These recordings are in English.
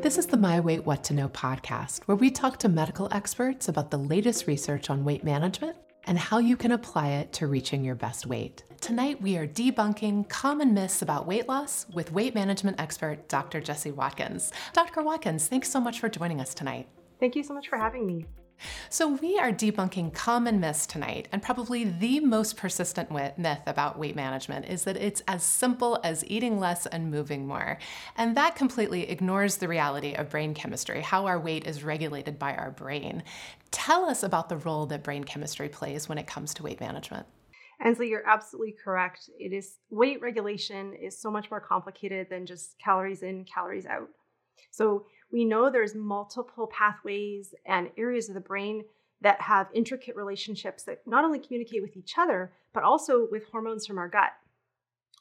This is the My Weight What to Know podcast, where we talk to medical experts about the latest research on weight management and how you can apply it to reaching your best weight. Tonight, we are debunking common myths about weight loss with weight management expert Dr. Jessie Watkins. Dr. Watkins, thanks so much for joining us tonight. Thank you so much for having me. So, we are debunking common myths tonight, and probably the most persistent myth about weight management is that it's as simple as eating less and moving more. And that completely ignores the reality of brain chemistry, how our weight is regulated by our brain. Tell us about the role that brain chemistry plays when it comes to weight management. Ansley, you're absolutely correct. It is weight regulation is so much more complicated than just calories in, calories out. So we know there's multiple pathways and areas of the brain that have intricate relationships that not only communicate with each other, but also with hormones from our gut.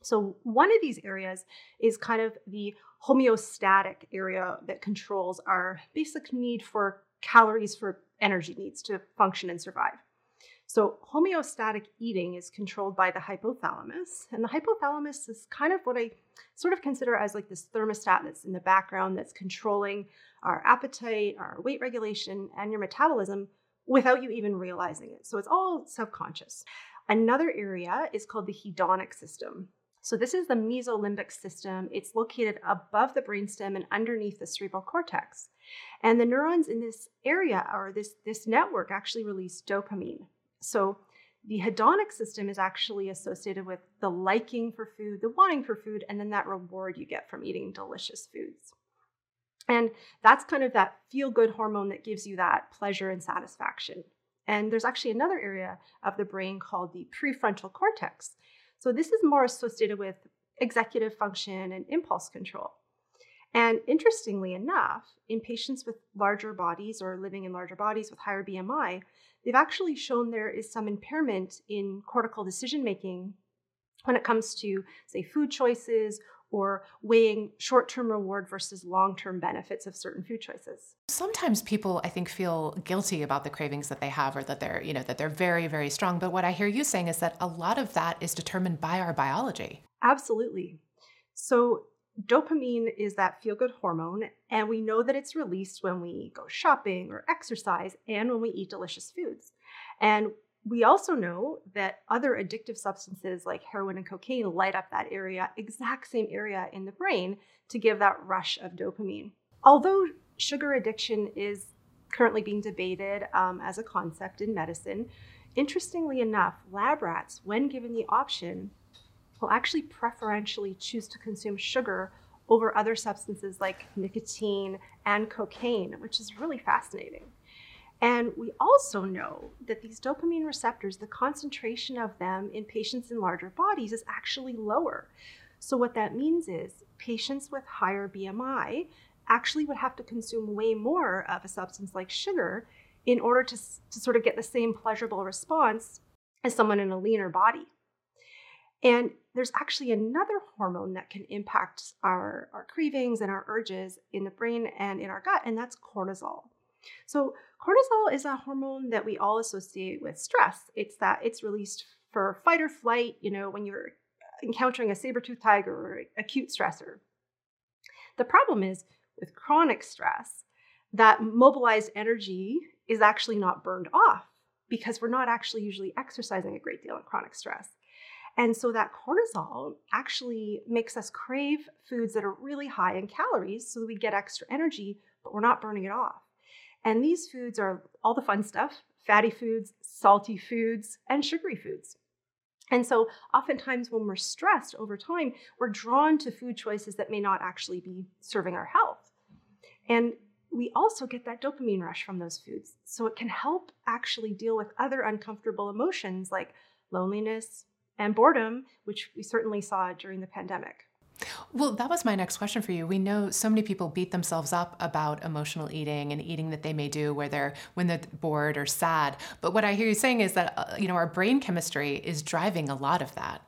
So, one of these areas is kind of the homeostatic area that controls our basic need for calories for energy needs to function and survive. So, homeostatic eating is controlled by the hypothalamus. And the hypothalamus is kind of what I sort of consider as like this thermostat that's in the background that's controlling our appetite, our weight regulation, and your metabolism without you even realizing it. So, it's all subconscious. Another area is called the hedonic system. So, this is the mesolimbic system. It's located above the brainstem and underneath the cerebral cortex. And the neurons in this area or this, this network actually release dopamine. So the hedonic system is actually associated with the liking for food, the wanting for food, and then that reward you get from eating delicious foods. And that's kind of that feel good hormone that gives you that pleasure and satisfaction. And there's actually another area of the brain called the prefrontal cortex. So this is more associated with executive function and impulse control. And interestingly enough, in patients with larger bodies or living in larger bodies with higher BMI, they've actually shown there is some impairment in cortical decision making when it comes to, say, food choices or weighing short term reward versus long term benefits of certain food choices. Sometimes people I think feel guilty about the cravings that they have or that they're, you know, that they're very very strong, but what I hear you saying is that a lot of that is determined by our biology. Absolutely. So dopamine is that feel good hormone, and we know that it's released when we go shopping or exercise and when we eat delicious foods. And we also know that other addictive substances like heroin and cocaine light up that area, exact same area in the brain, to give that rush of dopamine. Although sugar addiction is currently being debated um, as a concept in medicine, interestingly enough, lab rats, when given the option, will actually preferentially choose to consume sugar over other substances like nicotine and cocaine, which is really fascinating. And we also know that these dopamine receptors, the concentration of them in patients in larger bodies is actually lower. So, what that means is patients with higher BMI actually would have to consume way more of a substance like sugar in order to, to sort of get the same pleasurable response as someone in a leaner body. And there's actually another hormone that can impact our, our cravings and our urges in the brain and in our gut, and that's cortisol. So, cortisol is a hormone that we all associate with stress. It's that it's released for fight or flight, you know, when you're encountering a saber tooth tiger or acute stressor. The problem is with chronic stress, that mobilized energy is actually not burned off because we're not actually usually exercising a great deal in chronic stress. And so that cortisol actually makes us crave foods that are really high in calories so that we get extra energy, but we're not burning it off. And these foods are all the fun stuff fatty foods, salty foods, and sugary foods. And so, oftentimes, when we're stressed over time, we're drawn to food choices that may not actually be serving our health. And we also get that dopamine rush from those foods. So, it can help actually deal with other uncomfortable emotions like loneliness, and boredom, which we certainly saw during the pandemic. Well, that was my next question for you. We know so many people beat themselves up about emotional eating and eating that they may do where they're when they're bored or sad. But what I hear you saying is that uh, you know our brain chemistry is driving a lot of that.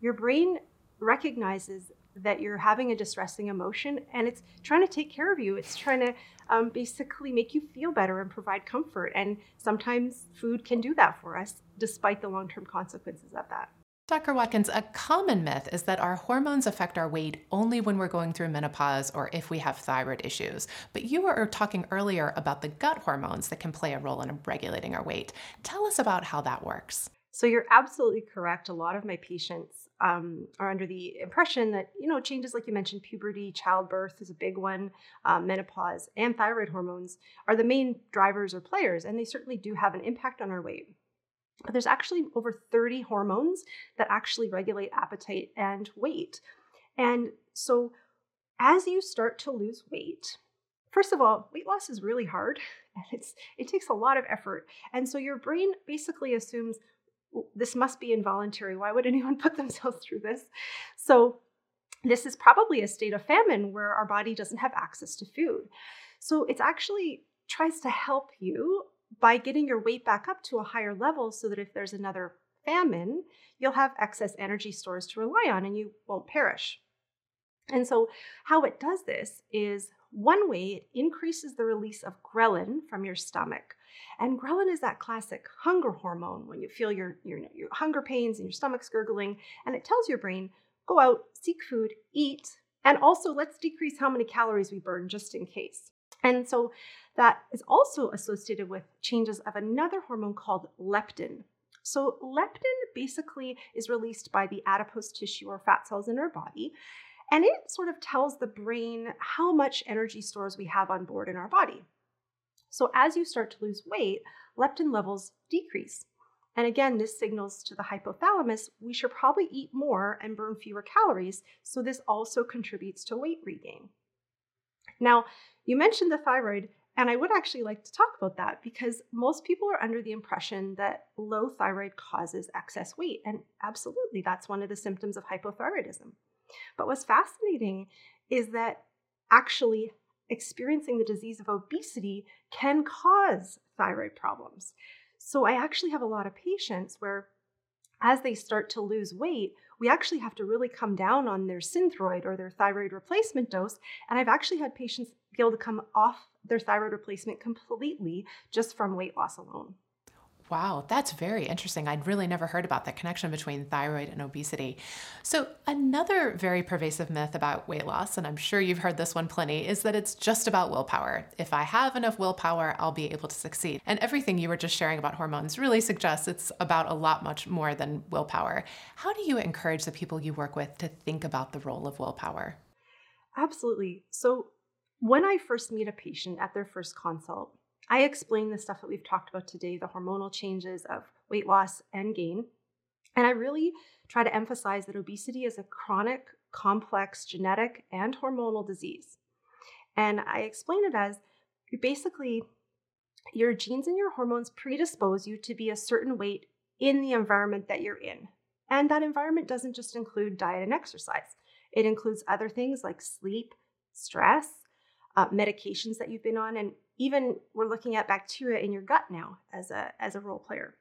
Your brain recognizes that you're having a distressing emotion and it's trying to take care of you. It's trying to um, basically make you feel better and provide comfort. And sometimes food can do that for us, despite the long term consequences of that. Dr. Watkins, a common myth is that our hormones affect our weight only when we're going through menopause or if we have thyroid issues. But you were talking earlier about the gut hormones that can play a role in regulating our weight. Tell us about how that works. So you're absolutely correct. A lot of my patients um, are under the impression that you know changes like you mentioned, puberty, childbirth is a big one, um, menopause, and thyroid hormones are the main drivers or players, and they certainly do have an impact on our weight. But there's actually over 30 hormones that actually regulate appetite and weight. And so as you start to lose weight, first of all, weight loss is really hard and it's it takes a lot of effort. And so your brain basically assumes this must be involuntary. Why would anyone put themselves through this? So this is probably a state of famine where our body doesn't have access to food. So it actually tries to help you by getting your weight back up to a higher level so that if there's another famine, you'll have excess energy stores to rely on and you won't perish. And so, how it does this is one way it increases the release of ghrelin from your stomach. And ghrelin is that classic hunger hormone when you feel your, your, your hunger pains and your stomach's gurgling, and it tells your brain, go out, seek food, eat, and also let's decrease how many calories we burn just in case. And so that is also associated with changes of another hormone called leptin. So, leptin basically is released by the adipose tissue or fat cells in our body, and it sort of tells the brain how much energy stores we have on board in our body. So, as you start to lose weight, leptin levels decrease. And again, this signals to the hypothalamus we should probably eat more and burn fewer calories. So, this also contributes to weight regain. Now, you mentioned the thyroid, and I would actually like to talk about that because most people are under the impression that low thyroid causes excess weight. And absolutely, that's one of the symptoms of hypothyroidism. But what's fascinating is that actually experiencing the disease of obesity can cause thyroid problems. So I actually have a lot of patients where as they start to lose weight, we actually have to really come down on their synthroid or their thyroid replacement dose. And I've actually had patients be able to come off their thyroid replacement completely just from weight loss alone. Wow, that's very interesting. I'd really never heard about that connection between thyroid and obesity. So, another very pervasive myth about weight loss, and I'm sure you've heard this one plenty, is that it's just about willpower. If I have enough willpower, I'll be able to succeed. And everything you were just sharing about hormones really suggests it's about a lot much more than willpower. How do you encourage the people you work with to think about the role of willpower? Absolutely. So, when I first meet a patient at their first consult, I explain the stuff that we've talked about today the hormonal changes of weight loss and gain. And I really try to emphasize that obesity is a chronic, complex genetic and hormonal disease. And I explain it as basically your genes and your hormones predispose you to be a certain weight in the environment that you're in. And that environment doesn't just include diet and exercise, it includes other things like sleep, stress, uh, medications that you've been on, and even we're looking at bacteria in your gut now as a as a role player.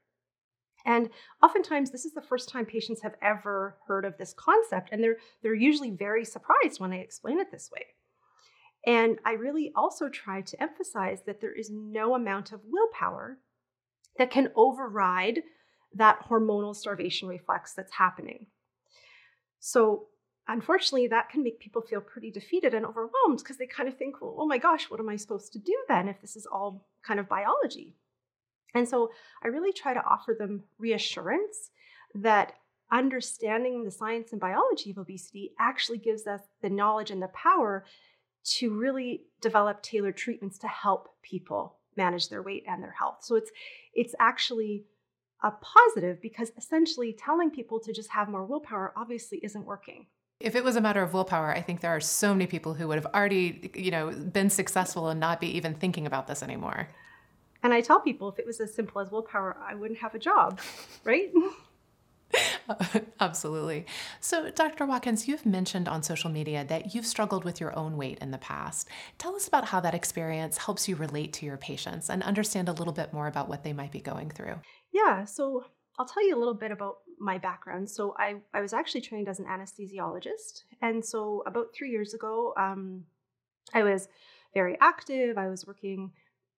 And oftentimes this is the first time patients have ever heard of this concept and they're they're usually very surprised when I explain it this way. And I really also try to emphasize that there is no amount of willpower that can override that hormonal starvation reflex that's happening. So unfortunately, that can make people feel pretty defeated and overwhelmed because they kind of think, well, oh my gosh, what am I supposed to do then if this is all kind of biology? And so I really try to offer them reassurance that understanding the science and biology of obesity actually gives us the knowledge and the power to really develop tailored treatments to help people manage their weight and their health. So it's it's actually a positive because essentially telling people to just have more willpower obviously isn't working. If it was a matter of willpower, I think there are so many people who would have already, you know, been successful and not be even thinking about this anymore. And I tell people if it was as simple as willpower, I wouldn't have a job, right? Absolutely. So, Dr. Watkins, you've mentioned on social media that you've struggled with your own weight in the past. Tell us about how that experience helps you relate to your patients and understand a little bit more about what they might be going through. Yeah. So, I'll tell you a little bit about my background. So I, I was actually trained as an anesthesiologist. And so about three years ago, um, I was very active. I was working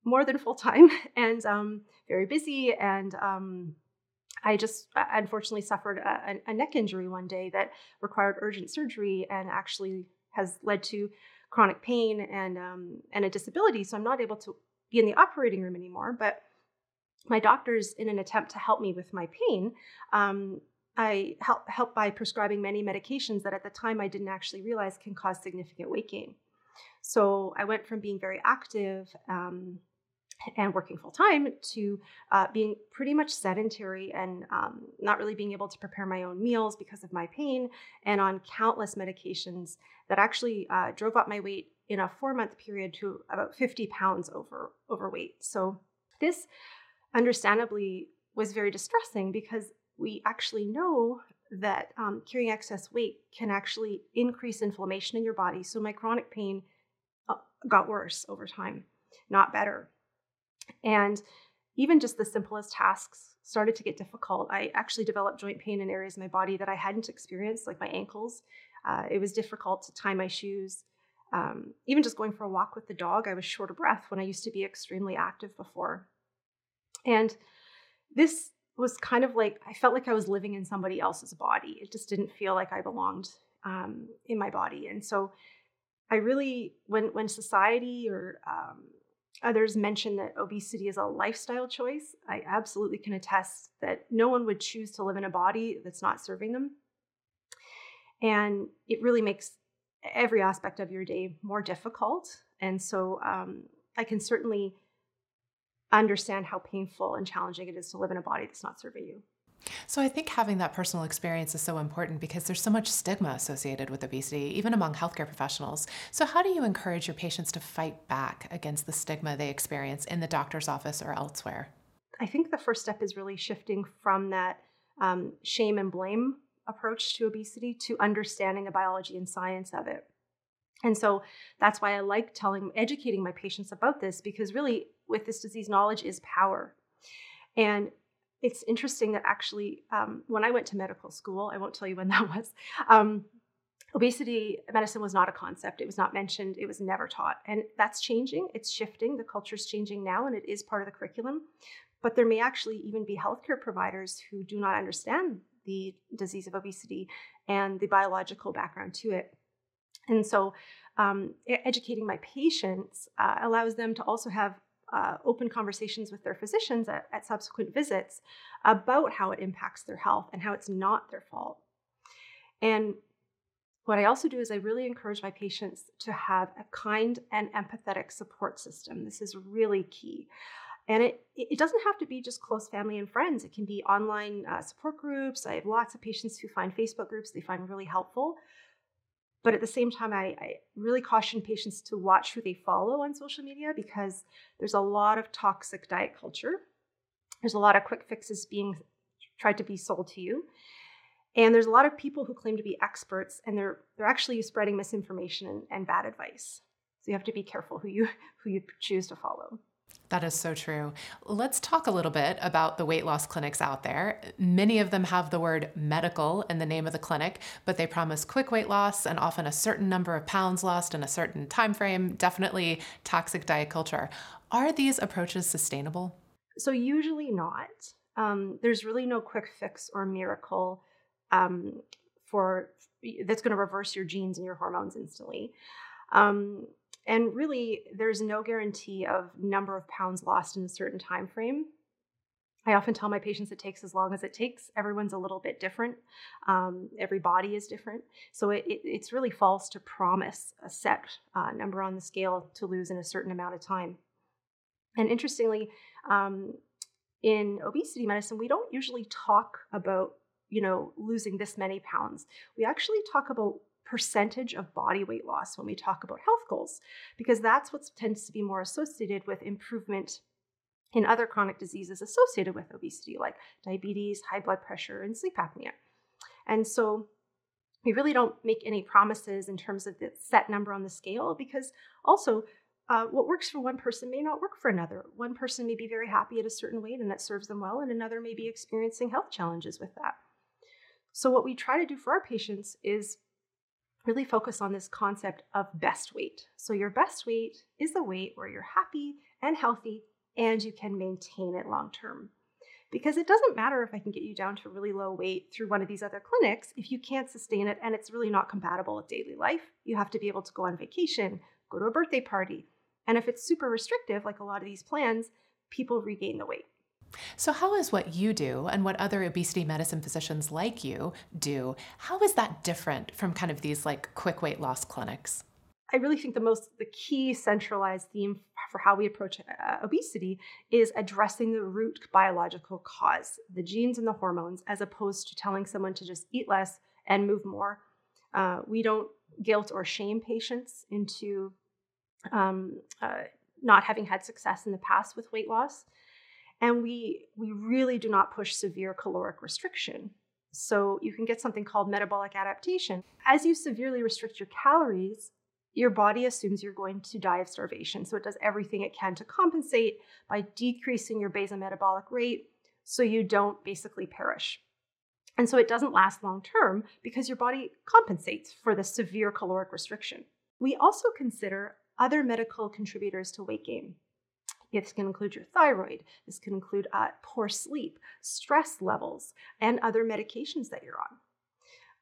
more than full time and um, very busy. And um, I just uh, unfortunately suffered a, a, neck injury one day that required urgent surgery and actually has led to chronic pain and um, and a disability. So I'm not able to be in the operating room anymore. But my doctors, in an attempt to help me with my pain, um, I help help by prescribing many medications that at the time I didn't actually realize can cause significant weight gain. So I went from being very active um, and working full time to uh, being pretty much sedentary and um, not really being able to prepare my own meals because of my pain and on countless medications that actually uh, drove up my weight in a four month period to about 50 pounds over overweight. So this understandably was very distressing because we actually know that um, carrying excess weight can actually increase inflammation in your body. So my chronic pain uh, got worse over time, not better. And even just the simplest tasks started to get difficult. I actually developed joint pain in areas of my body that I hadn't experienced, like my ankles. Uh, it was difficult to tie my shoes. Um, even just going for a walk with the dog, I was short of breath when I used to be extremely active before. And this was kind of like I felt like I was living in somebody else's body. It just didn't feel like I belonged um, in my body. And so I really, when when society or um, Others mention that obesity is a lifestyle choice. I absolutely can attest that no one would choose to live in a body that's not serving them. And it really makes every aspect of your day more difficult. And so um, I can certainly understand how painful and challenging it is to live in a body that's not serving you. So I think having that personal experience is so important because there's so much stigma associated with obesity, even among healthcare professionals. So how do you encourage your patients to fight back against the stigma they experience in the doctor's office or elsewhere? I think the first step is really shifting from that um, shame and blame approach to obesity to understanding the biology and science of it. And so that's why I like telling, educating my patients about this because really, with this disease, knowledge is power. And it's interesting that actually, um, when I went to medical school, I won't tell you when that was, um, obesity medicine was not a concept. It was not mentioned. It was never taught. And that's changing. It's shifting. The culture's changing now, and it is part of the curriculum. But there may actually even be healthcare providers who do not understand the disease of obesity and the biological background to it. And so, um, educating my patients uh, allows them to also have uh, open conversations with their physicians at, at subsequent visits about how it impacts their health and how it's not their fault. And what I also do is I really encourage my patients to have a kind and empathetic support system. This is really key. And it, it doesn't have to be just close family and friends. It can be online uh, support groups. I have lots of patients who find Facebook groups they find really helpful. But at the same time, I, I, really caution patients to watch who they follow on social media because there's a lot of toxic diet culture. There's a lot of quick fixes being tried to be sold to you. And there's a lot of people who claim to be experts and they're they're actually spreading misinformation and, and bad advice. So you have to be careful who you who you choose to follow. That is so true. Let's talk a little bit about the weight loss clinics out there. Many of them have the word medical in the name of the clinic, but they promise quick weight loss and often a certain number of pounds lost in a certain time frame, definitely toxic diet culture. Are these approaches sustainable? So usually not. Um, there's really no quick fix or miracle um, for that's going to reverse your genes and your hormones instantly. Um, and really, there's no guarantee of number of pounds lost in a certain time frame. I often tell my patients it takes as long as it takes. Everyone's a little bit different. Um, every body is different. So it, it, it's really false to promise a set uh, number on the scale to lose in a certain amount of time. And interestingly, um, in obesity medicine, we don't usually talk about you know losing this many pounds. We actually talk about percentage of body weight loss when we talk about health goals, because that's what tends to be more associated with improvement in other chronic diseases associated with obesity, like diabetes, high blood pressure, and sleep apnea. And so we really don't make any promises in terms of the set number on the scale because also uh, what works for one person may not work for another. One person may be very happy at a certain weight and that serves them well, and another may be experiencing health challenges with that. So, what we try to do for our patients is really focus on this concept of best weight. So, your best weight is the weight where you're happy and healthy and you can maintain it long term. Because it doesn't matter if I can get you down to really low weight through one of these other clinics if you can't sustain it and it's really not compatible with daily life. You have to be able to go on vacation, go to a birthday party. And if it's super restrictive, like a lot of these plans, people regain the weight. So, how is what you do and what other obesity medicine physicians like you do, how is that different from kind of these like quick weight loss clinics? I really think the most the key centralized theme for how we approach uh, obesity is addressing the root biological cause, the genes and the hormones, as opposed to telling someone to just eat less and move more. Uh, we don't guilt or shame patients into um, uh, not having had success in the past with weight loss, and we we really do not push severe caloric restriction. So you can get something called metabolic adaptation. As you severely restrict your calories, your body assumes you're going to die of starvation. So it does everything it can to compensate by decreasing your basal metabolic rate so you don't basically perish. And so it doesn't last long term because your body compensates for the severe caloric restriction. We also consider other medical contributors to weight gain. This can include your thyroid, this can include uh, poor sleep, stress levels, and other medications that you're on.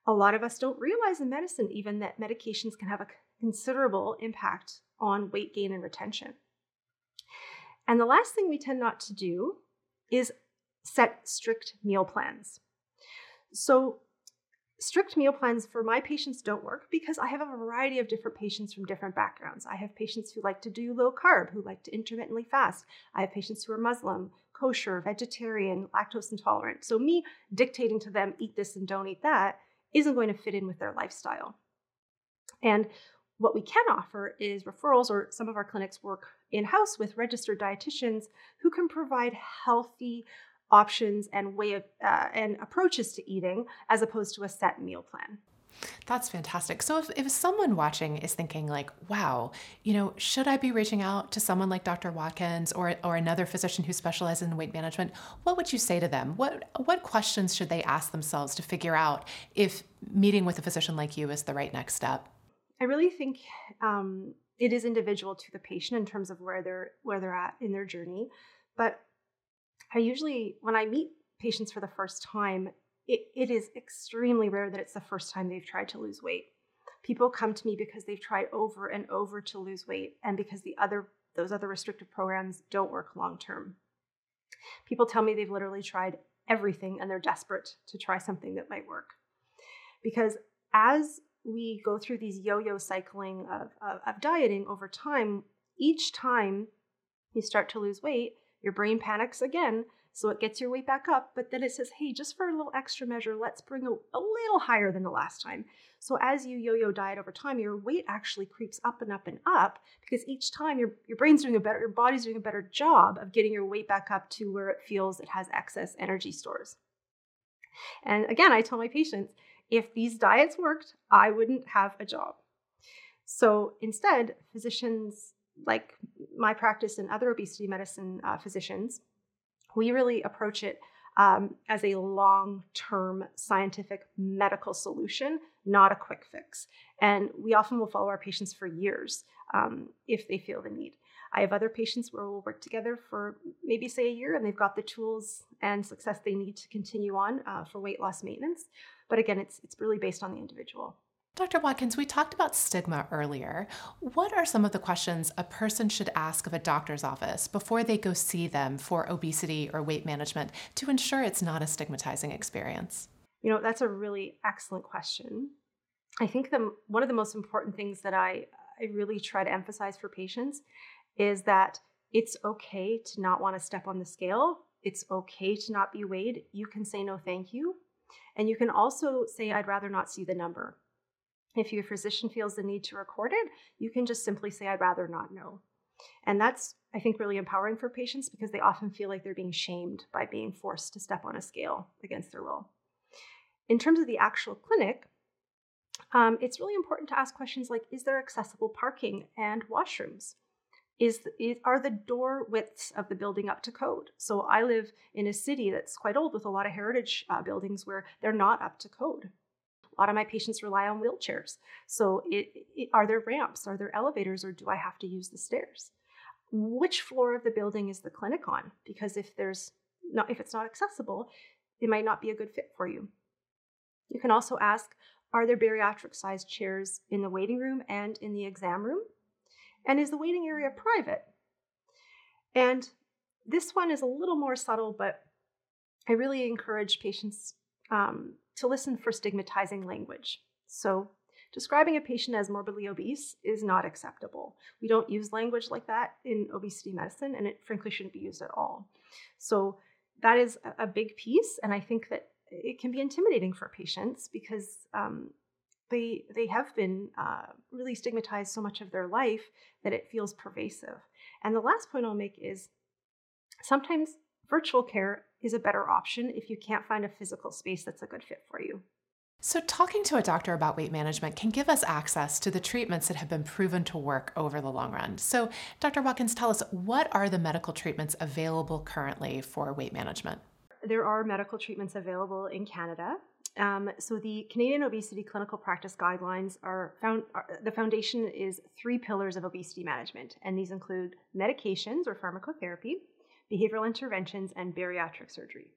A lot of us don't realize in medicine even that medications can have a considerable impact on weight gain and retention. And the last thing we tend not to do is set strict meal plans. So, strict meal plans for my patients don't work because I have a variety of different patients from different backgrounds. I have patients who like to do low carb, who like to intermittently fast. I have patients who are Muslim, kosher, vegetarian, lactose intolerant. So, me dictating to them, eat this and don't eat that, isn't going to fit in with their lifestyle. And what we can offer is referrals, or some of our clinics work in house with registered dietitians who can provide healthy options and way of uh, and approaches to eating as opposed to a set meal plan. That's fantastic. So if, if someone watching is thinking like, wow, you know, should I be reaching out to someone like Dr. Watkins or or another physician who specializes in weight management, what would you say to them? What what questions should they ask themselves to figure out if meeting with a physician like you is the right next step? I really think um, it is individual to the patient in terms of where they're where they're at in their journey. But I usually, when I meet patients for the first time, it, it is extremely rare that it's the first time they've tried to lose weight. People come to me because they've tried over and over to lose weight, and because the other those other restrictive programs don't work long term. People tell me they've literally tried everything and they're desperate to try something that might work. Because as we go through these yo-yo cycling of, of, of, dieting over time each time you start to lose weight your brain panics again so it gets your weight back up but then it says hey just for a little extra measure let's bring a, a little higher than the last time so as you yo-yo diet over time your weight actually creeps up and up and up because each time your, your brain's doing a better your body's doing a better job of getting your weight back up to where it feels it has excess energy stores and again i tell my patients if these diets worked, I wouldn't have a job. So instead, physicians like my practice and other obesity medicine uh, physicians, we really approach it um, as a long term scientific medical solution, not a quick fix. And we often will follow our patients for years um, if they feel the need. I have other patients where we'll work together for maybe, say, a year and they've got the tools and success they need to continue on uh, for weight loss maintenance. But again, it's, it's really based on the individual. Dr. Watkins, we talked about stigma earlier. What are some of the questions a person should ask of a doctor's office before they go see them for obesity or weight management to ensure it's not a stigmatizing experience? You know, that's a really excellent question. I think the one of the most important things that I I really try to emphasize for patients is that it's okay to not want to step on the scale. It's okay to not be weighed. You can say no thank you. And you can also say, I'd rather not see the number. If your physician feels the need to record it, you can just simply say, I'd rather not know. And that's, I think, really empowering for patients because they often feel like they're being shamed by being forced to step on a scale against their will. In terms of the actual clinic, um, it's really important to ask questions like Is there accessible parking and washrooms? is, is, are the door widths of the building up to code. So I live in a city that's quite old with a lot of heritage uh, buildings where they're not up to code. A lot of my patients rely on wheelchairs. So it, it, are there ramps? Are there elevators? Or do I have to use the stairs? Which floor of the building is the clinic on? Because if there's not, if it's not accessible, it might not be a good fit for you. You can also ask Are there bariatric sized chairs in the waiting room and in the exam room? And is the waiting area private? And this one is a little more subtle, but I really encourage patients um, to listen for stigmatizing language. So, describing a patient as morbidly obese is not acceptable. We don't use language like that in obesity medicine, and it frankly shouldn't be used at all. So, that is a big piece, and I think that it can be intimidating for patients because um, they they have been uh, really stigmatized so much of their life that it feels pervasive. And the last point I'll make is sometimes virtual care is a better option if you can't find a physical space that's a good fit for you. So, talking to a doctor about weight management can give us access to the treatments that have been proven to work over the long run. So, Dr. Watkins, tell us what are the medical treatments available currently for weight management? There are medical treatments available in Canada. Um, so, the Canadian Obesity Clinical Practice Guidelines are found. Are, the foundation is three pillars of obesity management, and these include medications or pharmacotherapy, behavioral interventions, and bariatric surgery.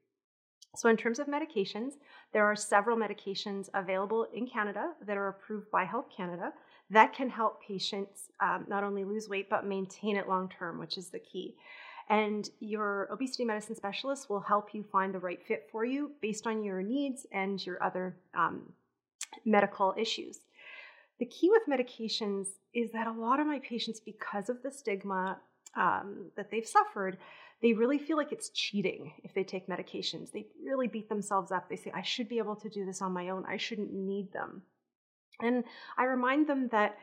So, in terms of medications, there are several medications available in Canada that are approved by Health Canada that can help patients um, not only lose weight but maintain it long term, which is the key. And your obesity medicine specialist will help you find the right fit for you based on your needs and your other um, medical issues. The key with medications is that a lot of my patients, because of the stigma um, that they've suffered, they really feel like it's cheating if they take medications. They really beat themselves up. They say, I should be able to do this on my own. I shouldn't need them. And I remind them that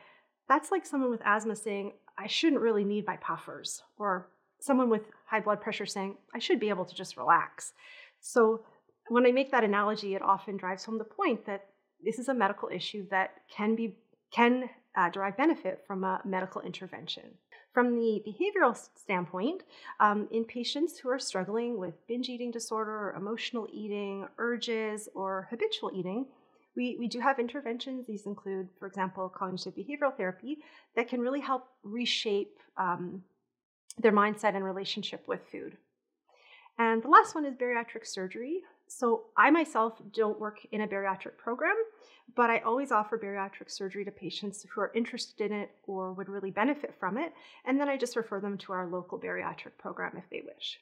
that's like someone with asthma saying, I shouldn't really need my puffers, or someone with high blood pressure saying, I should be able to just relax. So when I make that analogy, it often drives home the point that this is a medical issue that can be can uh, derive benefit from a medical intervention. From the behavioral standpoint, um, in patients who are struggling with binge eating disorder, emotional eating, urges, or habitual eating, we, we do have interventions. These include, for example, cognitive behavioral therapy that can really help reshape um, their mindset and relationship with food. And the last one is bariatric surgery. So, I myself don't work in a bariatric program, but I always offer bariatric surgery to patients who are interested in it or would really benefit from it. And then I just refer them to our local bariatric program if they wish.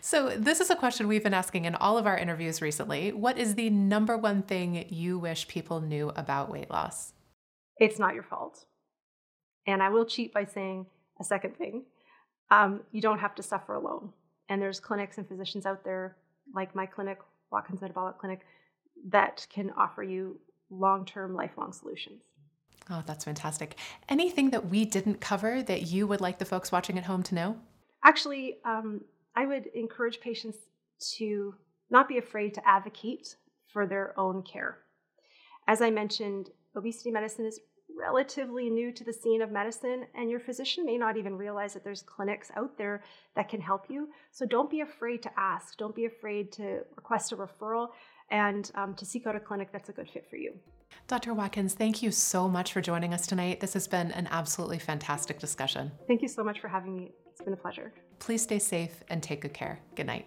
So, this is a question we've been asking in all of our interviews recently. What is the number one thing you wish people knew about weight loss? It's not your fault. And I will cheat by saying a second thing um, you don't have to suffer alone. And there's clinics and physicians out there, like my clinic, Watkins Metabolic Clinic, that can offer you long term, lifelong solutions. Oh, that's fantastic. Anything that we didn't cover that you would like the folks watching at home to know? Actually, um, I would encourage patients to not be afraid to advocate for their own care. As I mentioned, obesity medicine is relatively new to the scene of medicine, and your physician may not even realize that there's clinics out there that can help you. So don't be afraid to ask. Don't be afraid to request a referral and um, to seek out a clinic that's a good fit for you. Dr. Watkins, thank you so much for joining us tonight. This has been an absolutely fantastic discussion. Thank you so much for having me. It's been a pleasure. Please stay safe and take good care. Good night.